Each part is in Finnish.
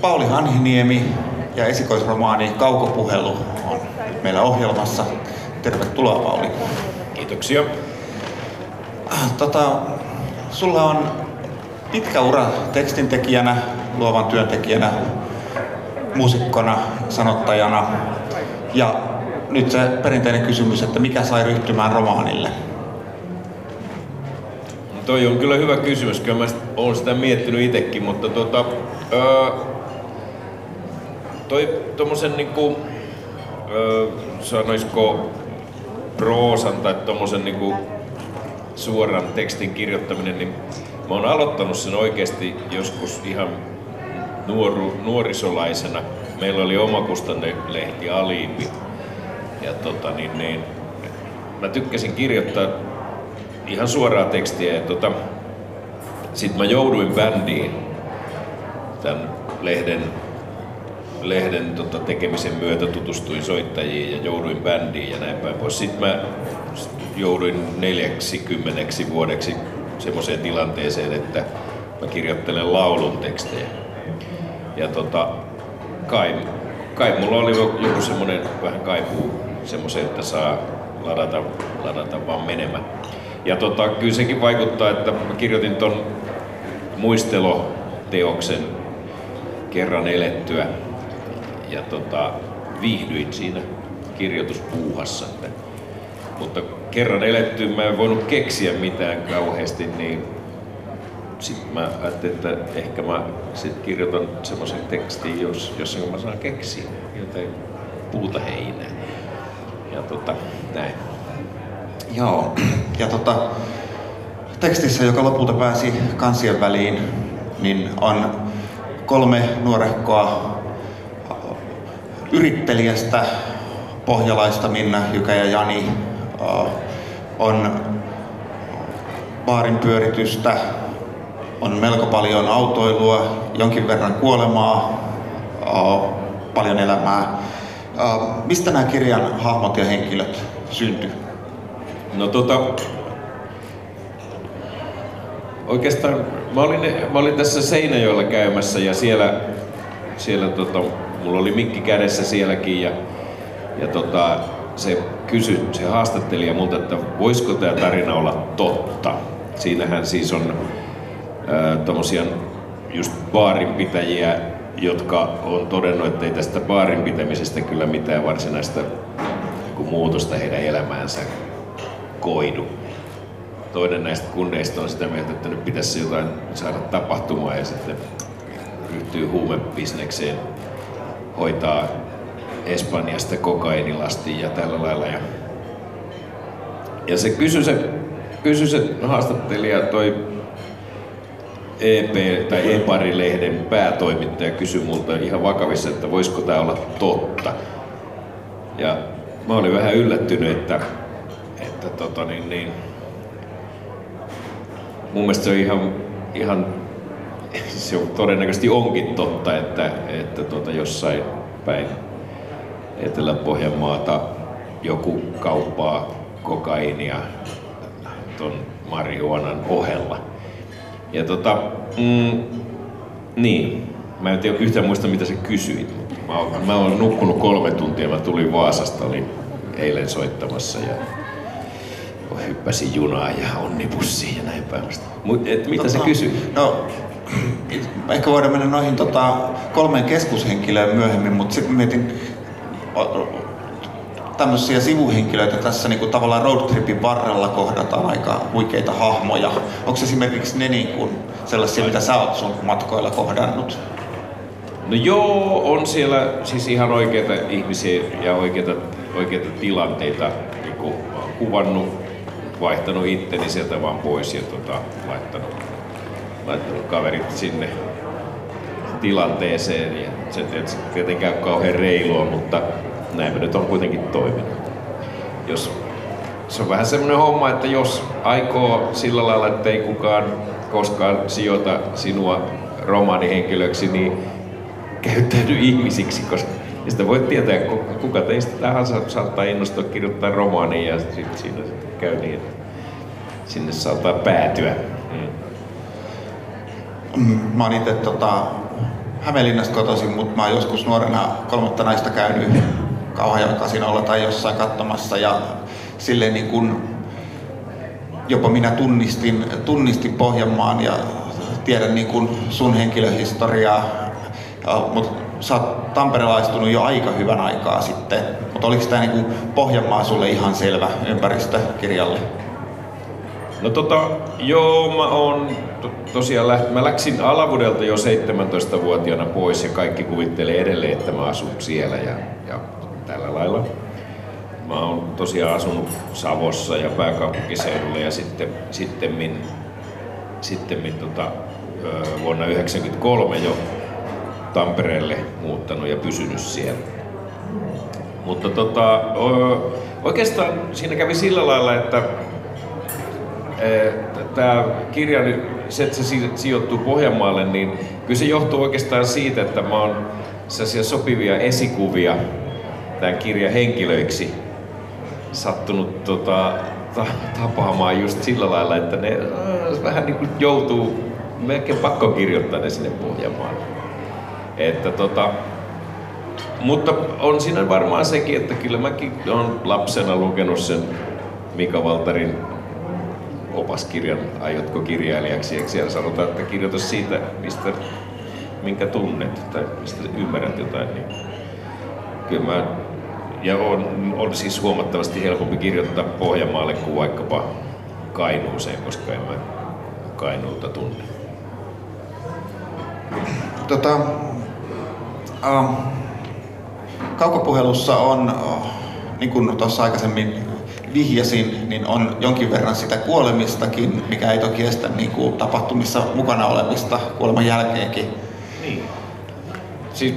Pauli Hanhiniemi ja esikoisromaani Kaukopuhelu on meillä ohjelmassa. Tervetuloa Pauli. Kiitoksia. Tota, sulla on pitkä ura tekstintekijänä, luovan työntekijänä, muusikkona, sanottajana. Ja nyt se perinteinen kysymys, että mikä sai ryhtymään romaanille? Toi on kyllä hyvä kysymys, kyllä mä oon sitä miettinyt itsekin, mutta tota, öö, toi tommosen niinku, sanoisiko proosan tai tommosen niinku suoran tekstin kirjoittaminen, niin mä oon aloittanut sen oikeasti joskus ihan nuoru, nuorisolaisena. Meillä oli lehti Aliipi. Ja tota, niin, niin, mä tykkäsin kirjoittaa ihan suoraa tekstiä. Ja tota, sitten mä jouduin bändiin tämän lehden, lehden tota, tekemisen myötä tutustuin soittajiin ja jouduin bändiin ja näin päin pois. Sitten mä jouduin 40 vuodeksi semmoiseen tilanteeseen, että mä kirjoittelen laulun tekstejä. Ja tota, kai, kai mulla oli joku semmoinen vähän kaipuu semmoiseen, että saa ladata, ladata vaan menemään. Ja tota, kyllä sekin vaikuttaa, että mä kirjoitin ton muisteloteoksen kerran elettyä ja tota, viihdyin siinä kirjoituspuuhassa. Että, mutta kerran eletty mä en voinut keksiä mitään kauheasti, niin sitten mä ajattelin, että ehkä mä sit kirjoitan semmoisen tekstin, jos, jossa mä saan keksiä jotain puuta heinää. Ja tota, näin. Joo, ja tota, tekstissä, joka lopulta pääsi kansien väliin, niin on kolme nuorehkoa yrittelijästä, pohjalaista Minna, Jykä ja Jani, on baarin pyöritystä, on melko paljon autoilua, jonkin verran kuolemaa, paljon elämää. Mistä nämä kirjan hahmot ja henkilöt syntyy? No tota, oikeastaan mä olin, mä olin tässä Seinäjoella käymässä ja siellä, siellä tota, mulla oli mikki kädessä sielläkin ja, ja tota, se kysyi se haastattelija multa, että voisiko tämä tarina olla totta. Siinähän siis on tommosia just baarinpitäjiä, jotka on todennut, että ei tästä baarin pitämisestä kyllä mitään varsinaista muutosta heidän elämäänsä koidu. Toinen näistä kundeista on sitä mieltä, että nyt pitäisi jotain saada tapahtumaan ja sitten ryhtyy huumebisnekseen, hoitaa Espanjasta kokainilasti ja tällä lailla. Ja, ja se kysyi se, kysyi se haastattelija, toi EP tai E-pari-lehden päätoimittaja kysyi multa ihan vakavissa, että voisiko tämä olla totta. Ja mä olin vähän yllättynyt, että, että tota niin, niin, mun mielestä se on ihan, ihan se on todennäköisesti onkin totta, että, että tota jossain päin Etelä-Pohjanmaata joku kauppaa kokainia ton marihuonan ohella. Ja tota, mm, niin, mä en tiedä yhtään muista mitä sä kysyit. Mä oon, mä oon nukkunut kolme tuntia, mä tulin Vaasasta, olin eilen soittamassa ja hyppäsin junaan ja onnibussiin ja näin päin. Mut, et, mitä tota, sä kysyit? No, ehkä voidaan mennä noihin tota, kolmeen keskushenkilöön myöhemmin, mutta sitten mietin, tämmöisiä sivuhenkilöitä tässä niin kuin tavallaan roadtripin varrella kohdataan aika huikeita hahmoja. Onko esimerkiksi ne niin kuin sellaisia, mitä sä oot sun matkoilla kohdannut? No joo, on siellä siis ihan oikeita ihmisiä ja oikeita, oikeita tilanteita niin kuvannut, vaihtanut itteni sieltä vaan pois ja tota, laittanut, laittanut kaverit sinne tilanteeseen. Ja se tietenkään kauhean reilua, mutta näin me nyt on kuitenkin toiminut. Jos, se on vähän semmoinen homma, että jos aikoo sillä lailla, että ei kukaan koskaan sijoita sinua romaanihenkilöksi, niin käyttäydy ihmisiksi, koska ja sitä voit tietää, kuka teistä tahansa saattaa innostua kirjoittaa romaania ja sitten siinä käy niin, että sinne saattaa päätyä. Mm. Mä oon itse tota, Hämeenlinnasta kotoisin, mutta mä oon joskus nuorena kolmatta naista käynyt Kauhajoen kasinolla tai jossain katsomassa ja silleen niin kuin jopa minä tunnistin, tunnistin Pohjanmaan ja tiedän niin kuin sun henkilöhistoriaa, mutta sä oot tamperelaistunut jo aika hyvän aikaa sitten, mutta oliko tämä niin Pohjanmaa sulle ihan selvä ympäristö kirjalle? No tota, joo, mä oon to, tosiaan läht, mä läksin Alavudelta jo 17-vuotiaana pois ja kaikki kuvittelee edelleen, että mä asun siellä ja, ja tällä lailla. Mä oon tosiaan asunut Savossa ja pääkaupunkiseudulla ja sitten sittemmin, sittemmin tota, vuonna 1993 jo Tampereelle muuttanut ja pysynyt siellä. Mutta tota, oikeastaan siinä kävi sillä lailla, että tämä kirja, se, että se sijoittuu Pohjanmaalle, niin kyllä se johtuu oikeastaan siitä, että mä oon sellaisia sopivia esikuvia tämän kirjan henkilöiksi sattunut tota, ta- tapaamaan just sillä lailla, että ne äh, vähän niin kuin joutuu melkein pakko kirjoittaa ne sinne Pohjanmaalle. Että tota, mutta on siinä varmaan sekin, että kyllä mäkin olen lapsena lukenut sen Mika Valtarin opaskirjan Aiotko kirjailijaksi? Ja siellä sanotaan, että kirjoita siitä, mistä, minkä tunnet tai mistä ymmärrät jotain. Niin kyllä mä, ja on, on siis huomattavasti helpompi kirjoittaa Pohjanmaalle kuin vaikkapa Kainuuseen, koska en mä Kainuuta tunne. Tota, äh, kaukopuhelussa on, niin kuin tuossa aikaisemmin vihjasin, niin on jonkin verran sitä kuolemistakin, mikä ei toki estä niin kuin tapahtumissa mukana olemista kuoleman jälkeenkin. Niin. Siis,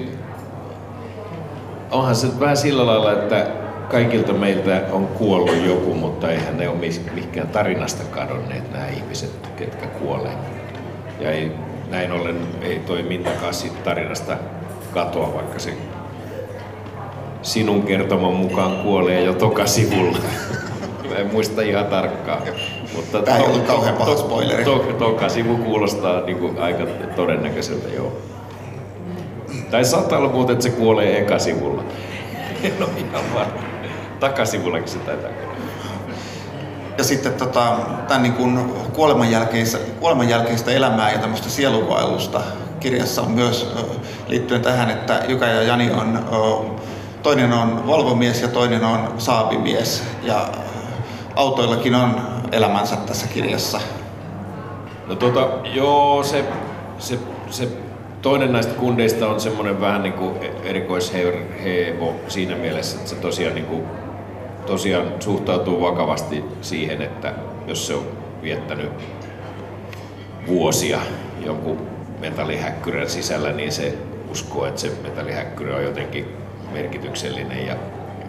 onhan se vähän sillä lailla, että kaikilta meiltä on kuollut joku, mutta eihän ne ole mikään tarinasta kadonneet nämä ihmiset, ketkä kuolee. Ja ei, näin ollen ei toi Mintakaan siitä tarinasta katoa, vaikka se sinun kertoman mukaan kuolee jo toka sivulla. En muista ihan tarkkaan. Mutta Tämä ei ollut kauhean paha spoileri. To, to, toka sivu kuulostaa niin kuin aika todennäköiseltä, joo. Tai saattaa olla muuten, että se kuolee eka sivulla. En ole ihan varma. Takasivullakin se taitaa ja sitten tota, tämän niin kuin kuoleman, jälkeistä, kuoleman jälkeistä elämää ja tämmöistä sielunvaellusta kirjassa on myös liittyen tähän, että Juka ja Jani on toinen on valvomies ja toinen on saapimies. Ja autoillakin on elämänsä tässä kirjassa. No tota, joo, se, se, se toinen näistä kundeista on semmoinen vähän niin kuin erikoisheevo siinä mielessä, että se tosiaan, niin kuin, tosiaan suhtautuu vakavasti siihen, että jos se on viettänyt vuosia jonkun metallihäkkyrän sisällä, niin se uskoo, että se metallihäkkyrä on jotenkin merkityksellinen ja,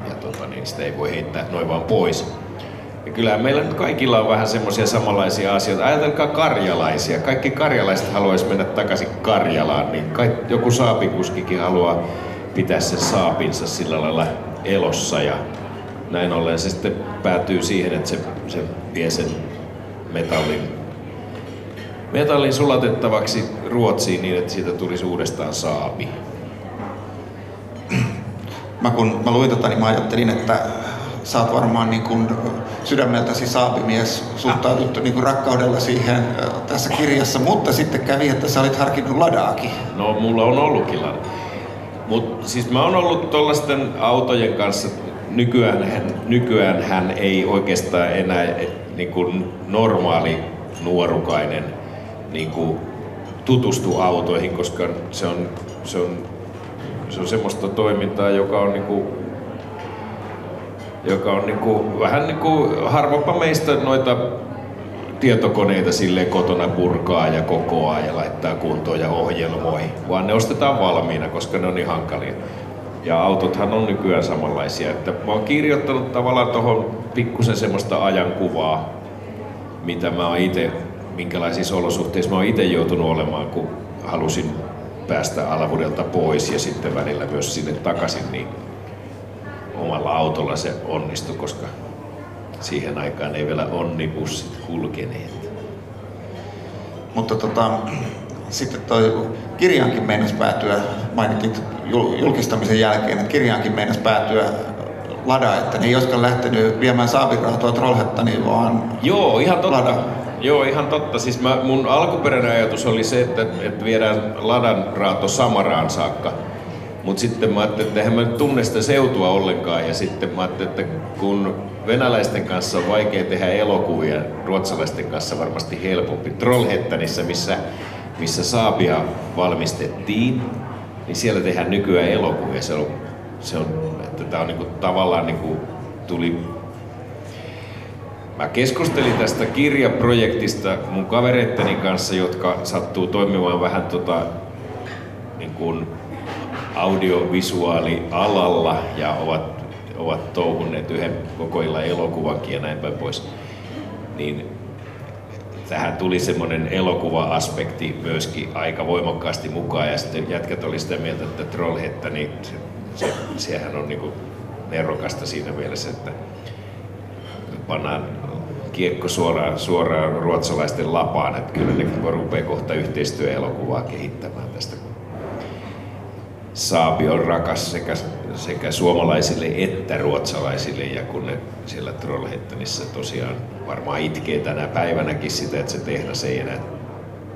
ja tota, niin sitä ei voi heittää noin vaan pois. Ja kyllähän meillä nyt kaikilla on vähän semmoisia samanlaisia asioita. Ajatelkaa karjalaisia. Kaikki karjalaiset haluaisi mennä takaisin Karjalaan, niin kai, joku saapikuskikin haluaa pitää sen saapinsa sillä lailla elossa ja näin ollen se sitten päätyy siihen, että se, se vie sen metallin, metallin sulatettavaksi Ruotsiin niin, että siitä tulisi uudestaan saapi mä kun mä luin tota, niin mä ajattelin, että sä oot varmaan niin kuin sydämeltäsi saapimies, suhtaudut niin kuin rakkaudella siihen tässä kirjassa, mutta sitten kävi, että sä olit harkinnut ladaakin. No mulla on ollutkin lada. Mut siis mä oon ollut tollasten autojen kanssa, nykyään hän, nykyään hän ei oikeastaan enää niin kuin normaali nuorukainen niin kuin tutustu autoihin, koska se on, se on se on semmoista toimintaa, joka on niinku, joka on niinku, vähän niinku harvapa meistä noita tietokoneita sille kotona purkaa ja kokoaa ja laittaa kuntoon ja ohjelmoi, vaan ne ostetaan valmiina, koska ne on niin hankalia. Ja autothan on nykyään samanlaisia. Että mä oon kirjoittanut tavallaan tuohon pikkusen semmoista ajankuvaa, mitä mä oon itse, minkälaisissa olosuhteissa mä oon itse joutunut olemaan, kun halusin päästä Alavudelta pois ja sitten välillä myös sinne takaisin, niin omalla autolla se onnistui, koska siihen aikaan ei vielä onnibussit kulkeneet. Mutta tota, sitten toi kirjaankin meinasi päätyä, mainitit julkistamisen jälkeen, että kirjaankin meinasi päätyä lada, että ne ei olisikaan lähtenyt viemään saaviraatoa Trollhättaniin, vaan Joo, ihan totta. lada. Joo, ihan totta. Siis mä, mun alkuperäinen ajatus oli se, että, että viedään ladan raato Samaraan saakka. Mutta sitten mä ajattelin, että eihän mä tunne sitä seutua ollenkaan. Ja sitten mä ajattelin, että kun venäläisten kanssa on vaikea tehdä elokuvia, ruotsalaisten kanssa varmasti helpompi. Trollhättanissa, missä, missä Saabia valmistettiin, niin siellä tehdään nykyään elokuvia. Se on, se on että tää on niinku, tavallaan niinku, tuli Mä keskustelin tästä kirjaprojektista mun kavereitteni kanssa, jotka sattuu toimimaan vähän tota, niin kuin audiovisuaalialalla ja ovat, ovat touhunneet yhden koko illan elokuvankin ja näin päin pois. Niin tähän tuli semmoinen elokuva-aspekti myöskin aika voimakkaasti mukaan ja sitten jätkät oli sitä mieltä, että Trollhetta, niin se, se, sehän on niinku nerokasta siinä mielessä, että pannaan kiekko suoraan, suoraan ruotsalaisten lapaan, että kyllä ne rupeaa kohta yhteistyöelokuvaa kehittämään tästä. Saabi on rakas sekä, sekä suomalaisille että ruotsalaisille ja kun ne siellä Trollhättanissa tosiaan varmaan itkee tänä päivänäkin sitä, että se tehdas ei enää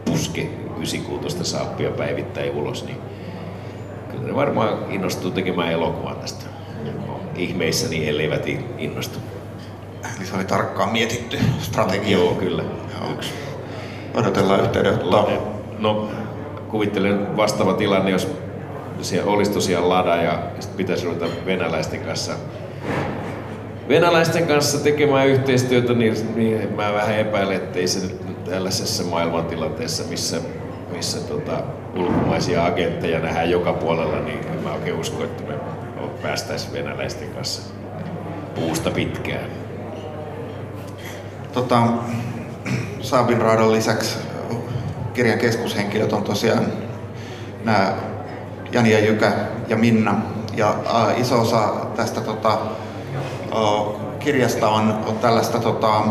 puske 96 saappia päivittäin ulos, niin kyllä ne varmaan innostuu tekemään elokuvan tästä. Ihmeissäni elleivät innostu. Eli se oli tarkkaan mietitty strategia. Joo, kyllä. Joo. Odotellaan yhteydenottoa. No, kuvittelen vastaava tilanne, jos siellä olisi tosiaan lada ja sit pitäisi ruveta venäläisten kanssa venäläisten kanssa tekemään yhteistyötä, niin, niin mä vähän epäilen, että ei se nyt tällaisessa maailmantilanteessa, missä, missä tota, ulkomaisia agentteja nähdään joka puolella, niin en mä oikein usko, että me päästäisiin venäläisten kanssa puusta pitkään. Tota, Saabin raadon lisäksi kirjan keskushenkilöt on tosiaan nämä Jani ja Jykä ja Minna. Ja äh, iso osa tästä tota, äh, kirjasta on, on tällaista tota,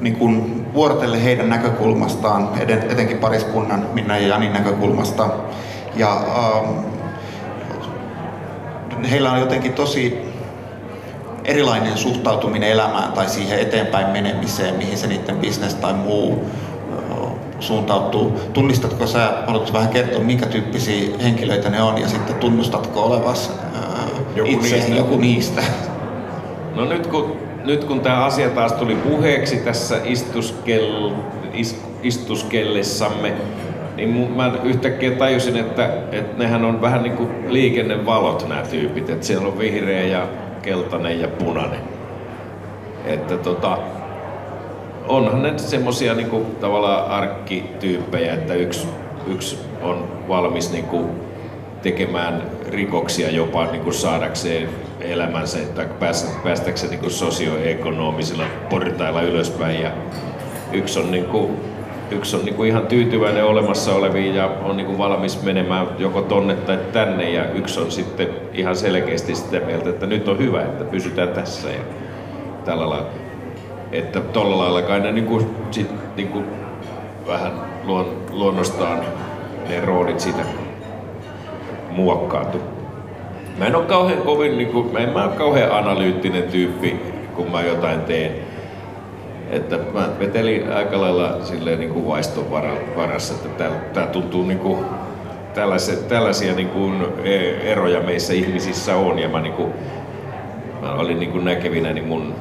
niin kuin vuorotelle heidän näkökulmastaan, eden, etenkin pariskunnan Minna ja Janin näkökulmasta. Ja äh, heillä on jotenkin tosi erilainen suhtautuminen elämään tai siihen eteenpäin menemiseen, mihin se niiden bisnes tai muu suuntautuu. Tunnistatko sä, haluatko vähän kertoa, minkä tyyppisiä henkilöitä ne on ja sitten tunnustatko olevas joku itse niistä. joku niistä? No nyt kun, nyt kun tämä asia taas tuli puheeksi tässä istuskel, is, istuskellessamme, niin mä yhtäkkiä tajusin, että, että nehän on vähän niin kuin liikennevalot nämä tyypit. Että siellä on vihreä ja keltainen ja punainen. Että tota, onhan ne semmosia niinku tavallaan arkkityyppejä, että yksi, yksi on valmis niinku tekemään rikoksia jopa niinku saadakseen elämänsä tai päästäkseen niinku sosioekonomisilla portailla ylöspäin ja yksi on niinku yksi on niinku ihan tyytyväinen olemassa oleviin ja on niinku valmis menemään joko tonne tai tänne ja yksi on sitten ihan selkeästi sitä mieltä, että nyt on hyvä, että pysytään tässä ja tällä lailla. Että tolla lailla kai ne niinku, sit, niinku vähän luon, luonnostaan ne roolit siitä muokkaantu. Mä en ole kauhean kovin, niinku, mä en mä ole kauhean analyyttinen tyyppi, kun mä jotain teen että mä vetelin aika lailla silleen niin kuin vaiston varassa, että tää, tää tuntuu niin kuin tällaisia, tällaisia niin kuin eroja meissä ihmisissä on ja mä, niin kuin, mä olin niin kuin näkevinä niin mun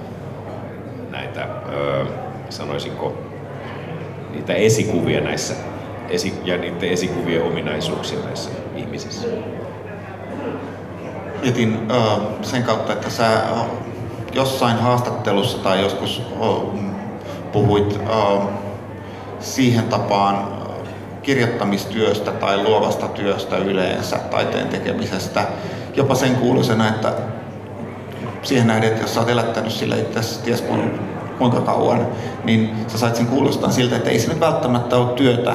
näitä, sanoisinko, niitä esikuvia näissä ja niiden esikuvien ominaisuuksia näissä ihmisissä. Mietin sen kautta, että sä jossain haastattelussa tai joskus uh, puhuit uh, siihen tapaan kirjoittamistyöstä tai luovasta työstä yleensä, taiteen tekemisestä, jopa sen kuuluisena, että siihen nähden, että jos sä oot elättänyt sillä itse ties kuinka kauan, niin sä sait sen kuulostaa siltä, että ei se nyt välttämättä ole työtä,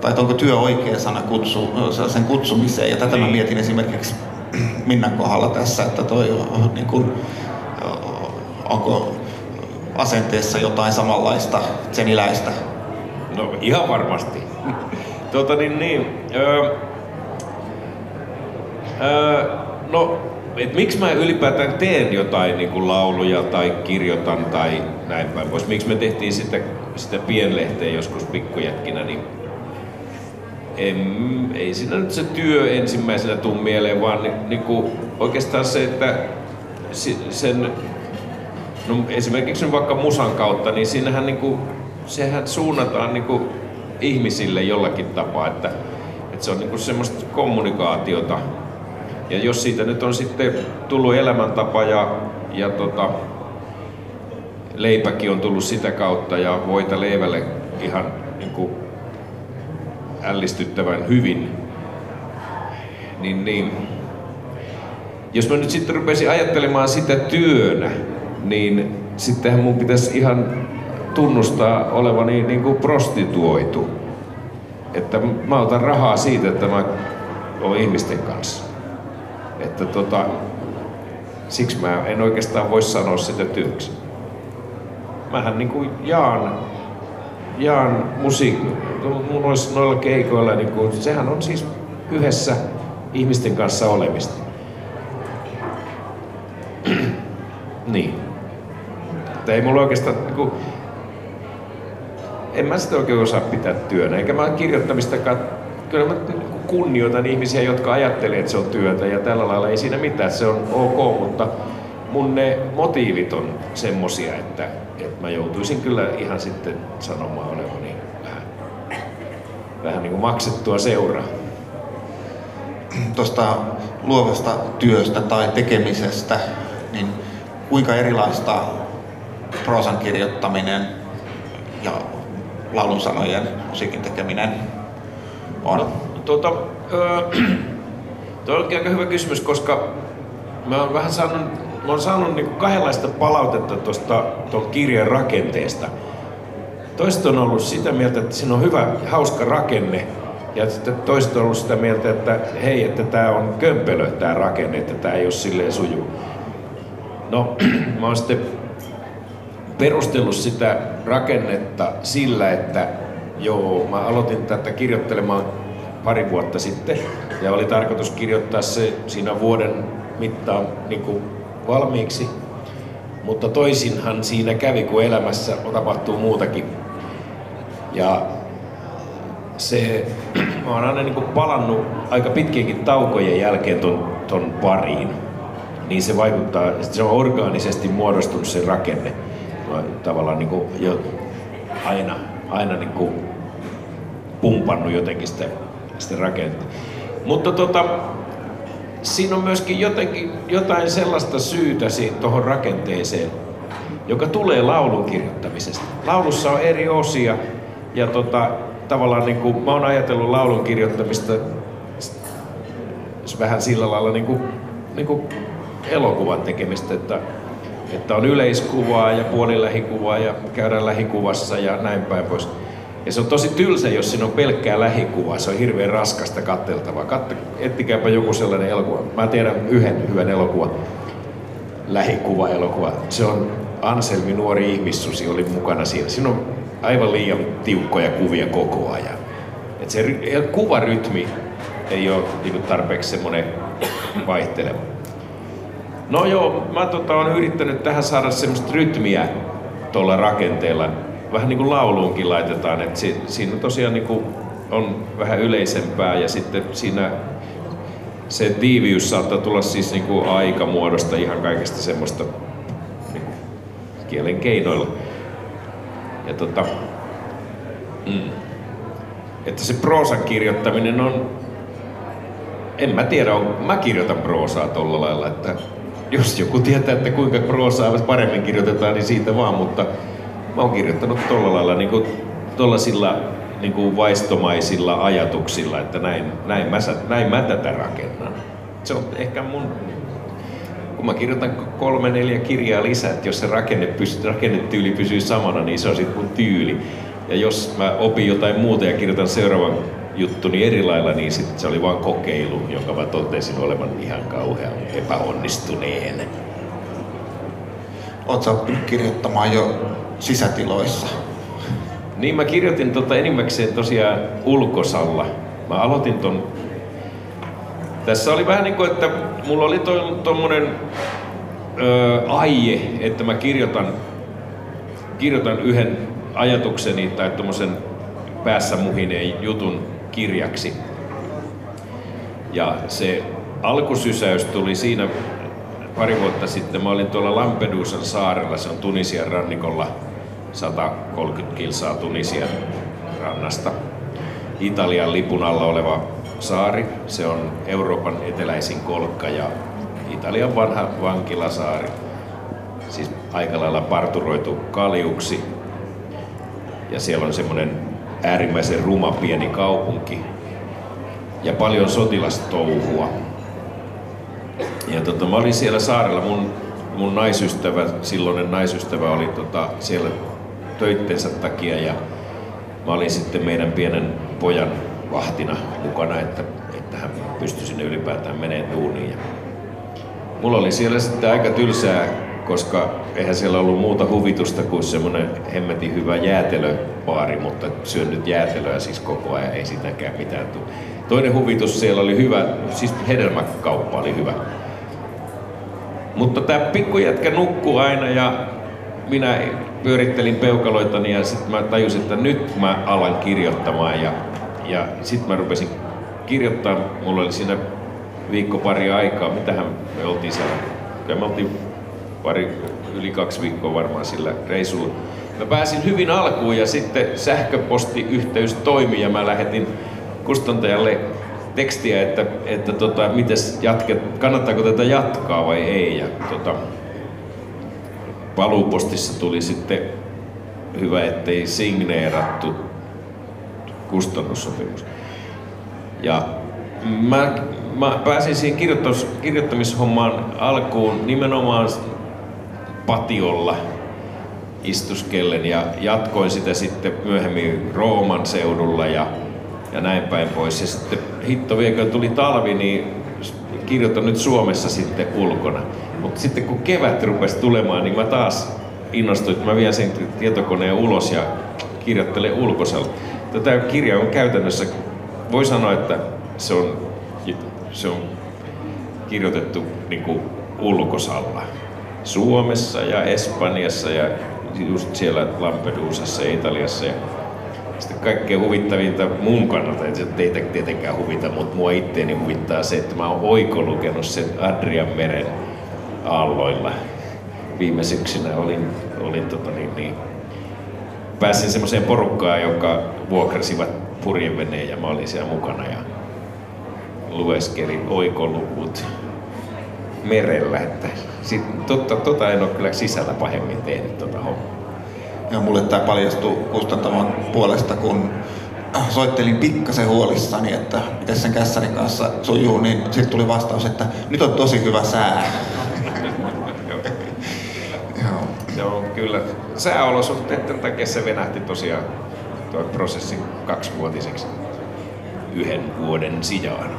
tai että onko työ oikea sana kutsu, sen kutsumiseen. Ja tätä niin. mä mietin esimerkiksi Minnan kohdalla tässä, että toi niin kuin, onko asenteessa jotain samanlaista seniläistä? No ihan varmasti. Tuota niin, niin. Öö, öö, no, et miksi mä ylipäätään teen jotain niin kuin lauluja tai kirjoitan tai näin päin pois. Miksi me tehtiin sitä, sitä pienlehteä joskus pikkujätkinä, niin en, ei siinä nyt se työ ensimmäisenä tuu mieleen, vaan ni, niin kuin oikeastaan se, että sen, no esimerkiksi vaikka musan kautta, niin siinähän niin kuin, sehän suunnataan niin kuin ihmisille jollakin tapaa, että, että se on niin kuin semmoista kommunikaatiota. Ja jos siitä nyt on sitten tullut elämäntapa ja, ja tota, leipäkin on tullut sitä kautta ja voita leivälle ihan niin kuin ällistyttävän hyvin, niin, niin jos mä nyt sitten rupesin ajattelemaan sitä työnä, niin sittenhän mun pitäisi ihan tunnustaa olevani niin kuin prostituoitu. Että mä otan rahaa siitä, että mä olen ihmisten kanssa. Että tota, siksi mä en oikeastaan voi sanoa sitä työksi. Mähän niin kuin jaan, jaan musiikki, mun olisi noilla keikoilla, niin kuin, sehän on siis yhdessä ihmisten kanssa olemista. niin. Että ei mulla oikeastaan, niin kuin, en mä sitä oikein osaa pitää työnä, eikä mä kirjoittamistakaan, kyllä mä kunnioitan ihmisiä, jotka ajattelee, että se on työtä ja tällä lailla ei siinä mitään, se on ok, mutta mun ne motiivit on semmosia, että, että mä joutuisin kyllä ihan sitten sanomaan olevani vähän, vähän niin kuin maksettua seuraa. Tuosta luovasta työstä tai tekemisestä, niin kuinka erilaista proosan kirjoittaminen ja laulun sanojen musiikin tekeminen on? No, tuota, öö, tuo onkin aika hyvä kysymys, koska mä oon vähän saanut, mä oon saanut niin kahdenlaista palautetta tuosta tuon kirjan rakenteesta. Toiset on ollut sitä mieltä, että siinä on hyvä, hauska rakenne, ja sitten toiset on ollut sitä mieltä, että hei, että tämä on kömpelö tämä rakenne, että tämä ei ole silleen suju. No, mä oon sitten perustellut sitä rakennetta sillä, että joo, mä aloitin tätä kirjoittelemaan pari vuotta sitten ja oli tarkoitus kirjoittaa se siinä vuoden mittaan niin kuin valmiiksi. Mutta toisinhan siinä kävi, kun elämässä tapahtuu muutakin. Ja se, mä oon aina niin kuin palannut aika pitkienkin taukojen jälkeen ton, ton pariin. Niin se vaikuttaa, se on orgaanisesti muodostunut se rakenne. Tavallaan niin kuin jo aina, aina niin kuin pumpannut jotenkin sitä, sitä rakennetta. Mutta tota, siinä on myöskin jotenkin jotain sellaista syytä tuohon rakenteeseen, joka tulee laulun kirjoittamisesta. Laulussa on eri osia ja tota, tavallaan niin kuin, mä oon ajatellut laulun kirjoittamista vähän sillä lailla niin kuin, niin kuin elokuvan tekemistä, että, että on yleiskuvaa ja puolilähikuvaa ja käydään lähikuvassa ja näin päin pois. Ja se on tosi tylsä, jos siinä on pelkkää lähikuvaa. Se on hirveän raskasta katteltavaa. Katte, ettikääpä joku sellainen elokuva. Mä tiedän yhden hyvän elokuvan. Lähikuva-elokuva. Se on Anselmi nuori ihmissusi oli mukana siinä. Siinä on aivan liian tiukkoja kuvia koko ajan. Et se kuvarytmi ei ole niin tarpeeksi semmoinen vaihteleva. No joo, mä tota, olen yrittänyt tähän saada semmoista rytmiä tuolla rakenteella. Vähän niin kuin lauluunkin laitetaan, että si, siinä tosiaan niin kuin on vähän yleisempää ja sitten siinä se tiiviys saattaa tulla siis niin kuin aikamuodosta ihan kaikesta semmoista niin kuin kielen keinoilla. Ja tota, mm, että se proosan kirjoittaminen on, en mä tiedä, on, mä kirjoitan proosaa tolla lailla, että jos joku tietää, että kuinka proosaa paremmin kirjoitetaan, niin siitä vaan, mutta mä oon kirjoittanut tolla lailla niin kuin, tollasilla niin kuin vaistomaisilla ajatuksilla, että näin, näin, mä, näin mä tätä rakennan. Se on ehkä mun kun mä kirjoitan kolme, neljä kirjaa lisää, että jos se rakenne pystyy, rakennetyyli pysyy samana, niin se on sitten mun tyyli. Ja jos mä opin jotain muuta ja kirjoitan seuraavan juttuni eri lailla, niin sit se oli vain kokeilu, jonka mä totesin olevan ihan kauhean epäonnistuneen. Oletko oppinut kirjoittamaan jo sisätiloissa? Niin mä kirjoitin tota enimmäkseen tosiaan ulkosalla. Mä aloitin ton... Tässä oli vähän niin kuin, että mulla oli tuommoinen aie, että mä kirjoitan, kirjoitan yhden ajatukseni tai tuommoisen päässä muhineen jutun kirjaksi. Ja se alkusysäys tuli siinä pari vuotta sitten. Mä olin tuolla Lampedusan saarella, se on Tunisian rannikolla 130 kilsaa Tunisian rannasta. Italian lipun alla oleva saari. Se on Euroopan eteläisin kolkka ja Italian vanha vankilasaari. Siis aika lailla parturoitu kaljuksi. Ja siellä on semmoinen äärimmäisen ruma pieni kaupunki. Ja paljon sotilastouhua. Ja tota, mä olin siellä saarella, mun, mun naisystävä, silloinen naisystävä oli tota, siellä töittensä takia ja mä olin sitten meidän pienen pojan vahtina mukana, että, että hän pystyi sinne ylipäätään menee duuniin. Ja mulla oli siellä sitten aika tylsää, koska eihän siellä ollut muuta huvitusta kuin semmoinen hemmetin hyvä jäätelöpaari, mutta syön nyt jäätelöä siis koko ajan, ei sitäkään mitään tule. Toinen huvitus siellä oli hyvä, siis hedelmäkauppa oli hyvä. Mutta tämä pikkujätkä nukkuu aina ja minä pyörittelin peukaloitani ja sitten mä tajusin, että nyt mä alan kirjoittamaan ja, ja sitten mä rupesin kirjoittaa. Mulla oli siinä viikko pari aikaa. Mitähän me oltiin siellä? Kyllä me oltiin pari, yli kaksi viikkoa varmaan sillä reissulla. Mä pääsin hyvin alkuun ja sitten sähköpostiyhteys toimi ja mä lähetin kustantajalle tekstiä, että, että tota, mites jatket, kannattaako tätä jatkaa vai ei. Ja, tota, paluupostissa tuli sitten hyvä, ettei signeerattu kustannussopimus. Ja mä, mä pääsin siihen kirjoittamis, kirjoittamishommaan alkuun nimenomaan patiolla istuskellen ja jatkoin sitä sitten myöhemmin Rooman seudulla ja, ja näin päin pois. Ja sitten hitto vielä, tuli talvi, niin kirjoitan nyt Suomessa sitten ulkona. Mutta sitten kun kevät rupesi tulemaan, niin mä taas innostuin, että mä vien sen tietokoneen ulos ja kirjoittelen ulkosella. Tätä kirja on käytännössä, voi sanoa, että se on, se on kirjoitettu niin kuin ulkosalla. Suomessa ja Espanjassa ja just siellä Lampedusassa ja Italiassa. Ja sitten kaikkein huvittavinta mun kannalta, se teitä tietenkään huvita, mutta mua itteeni huvittaa se, että mä oon oikolukenut sen Adrian meren aalloilla. Viime syksynä olin, olin tota niin, niin, pääsin semmoiseen porukkaan, joka vuokrasivat purjeveneen ja mä olin siellä mukana ja lueskelin oikoluvut merellä. Että sit, totta, tota en ole kyllä sisällä pahemmin tehnyt tota hommaa. Ja mulle tämä paljastui kustantavan puolesta, kun soittelin pikkasen huolissani, että miten sen kässärin kanssa sujuu, niin sitten tuli vastaus, että nyt on tosi hyvä sää. Joo. Joo, kyllä. Sääolosuhteiden takia se venähti tosiaan tuo prosessi kaksivuotiseksi yhden vuoden sijaan.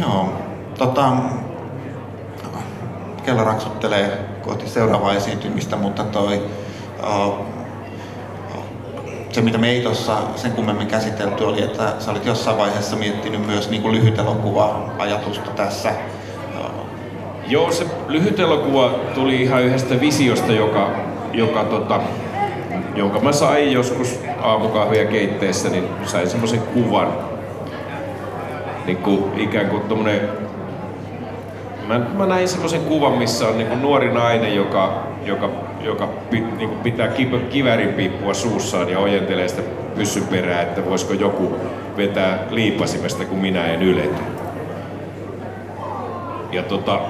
Joo. Tota, kello raksuttelee kohti seuraavaa esiintymistä, mutta toi, se mitä me ei tuossa sen kummemmin käsitelty oli, että sä olit jossain vaiheessa miettinyt myös niin kuin lyhyt elokuva-ajatusta tässä. Joo, se lyhyt elokuva tuli ihan yhdestä visiosta, joka, joka tota, jonka mä sain joskus aamukahvia keitteessä, niin sain semmoisen kuvan. Niin kuin, ikään kuin tommonen mä, mä näin semmoisen kuvan, missä on niin nuori nainen, joka, joka, joka niin pitää kivärin piippua suussaan ja ojentelee sitä pyssyn perään, että voisiko joku vetää liipasimesta, kun minä en ylety. Ja tota,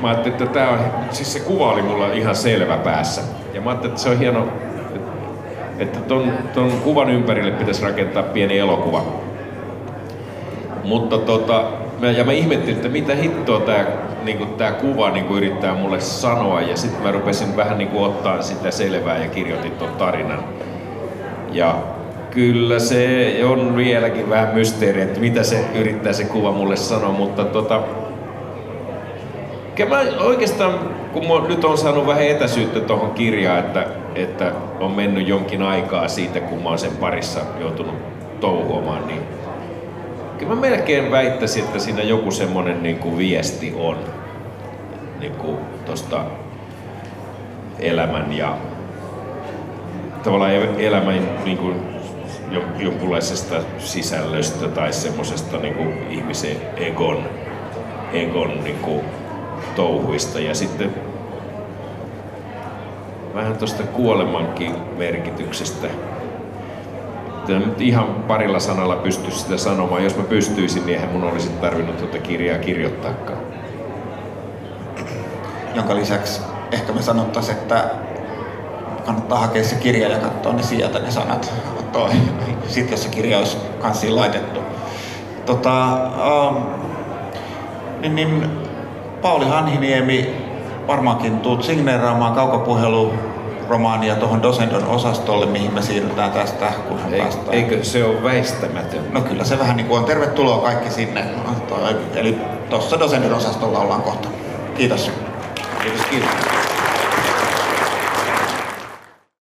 mä ajattelin, että tää on, siis se kuva oli mulla ihan selvä päässä. Ja mä ajattelin, että se on hieno, että ton, ton kuvan ympärille pitäisi rakentaa pieni elokuva. Mutta tota, ja mä ihmettelin, että mitä hittoa tää, niinku, tää kuva niinku, yrittää mulle sanoa. Ja sitten mä rupesin vähän niinku, ottaa sitä selvää ja kirjoitin ton tarinan. Ja kyllä se on vieläkin vähän mysteeri, että mitä se yrittää se kuva mulle sanoa, mutta tota, mä oikeastaan, kun mä nyt on saanut vähän etäisyyttä tuohon kirjaan, että että on mennyt jonkin aikaa siitä, kun mä oon sen parissa joutunut touhuamaan, niin kyllä mä melkein väittäisin, että siinä joku semmonen niin kuin viesti on niin kuin tosta elämän ja tavallaan elämän niin kuin jonkunlaisesta sisällöstä tai semmoisesta niin kuin ihmisen egon, egon niin kuin touhuista. Ja sitten vähän tuosta kuolemankin merkityksestä. Nyt ihan parilla sanalla pysty sitä sanomaan. Jos mä pystyisin, niin eihän mun olisi tarvinnut tuota kirjaa kirjoittaakaan. Jonka lisäksi ehkä me sanottaisiin, että kannattaa hakea se kirja ja katsoa ne sieltä ne sanat. Sitten jos se kirja olisi kanssiin laitettu. Tota, ähm, niin, niin, Pauli Hanhiniemi, varmaankin tuut signeeraamaan kaukopuhelu romaania tuohon Dosendon osastolle, mihin me siirrytään tästä, kun Ei, päästään. Eikö se ole väistämätön? No kyllä se vähän niin kuin on. Tervetuloa kaikki sinne. Eli tuossa Dosendon osastolla ollaan kohta. Kiitos. Kiitos, kiitos.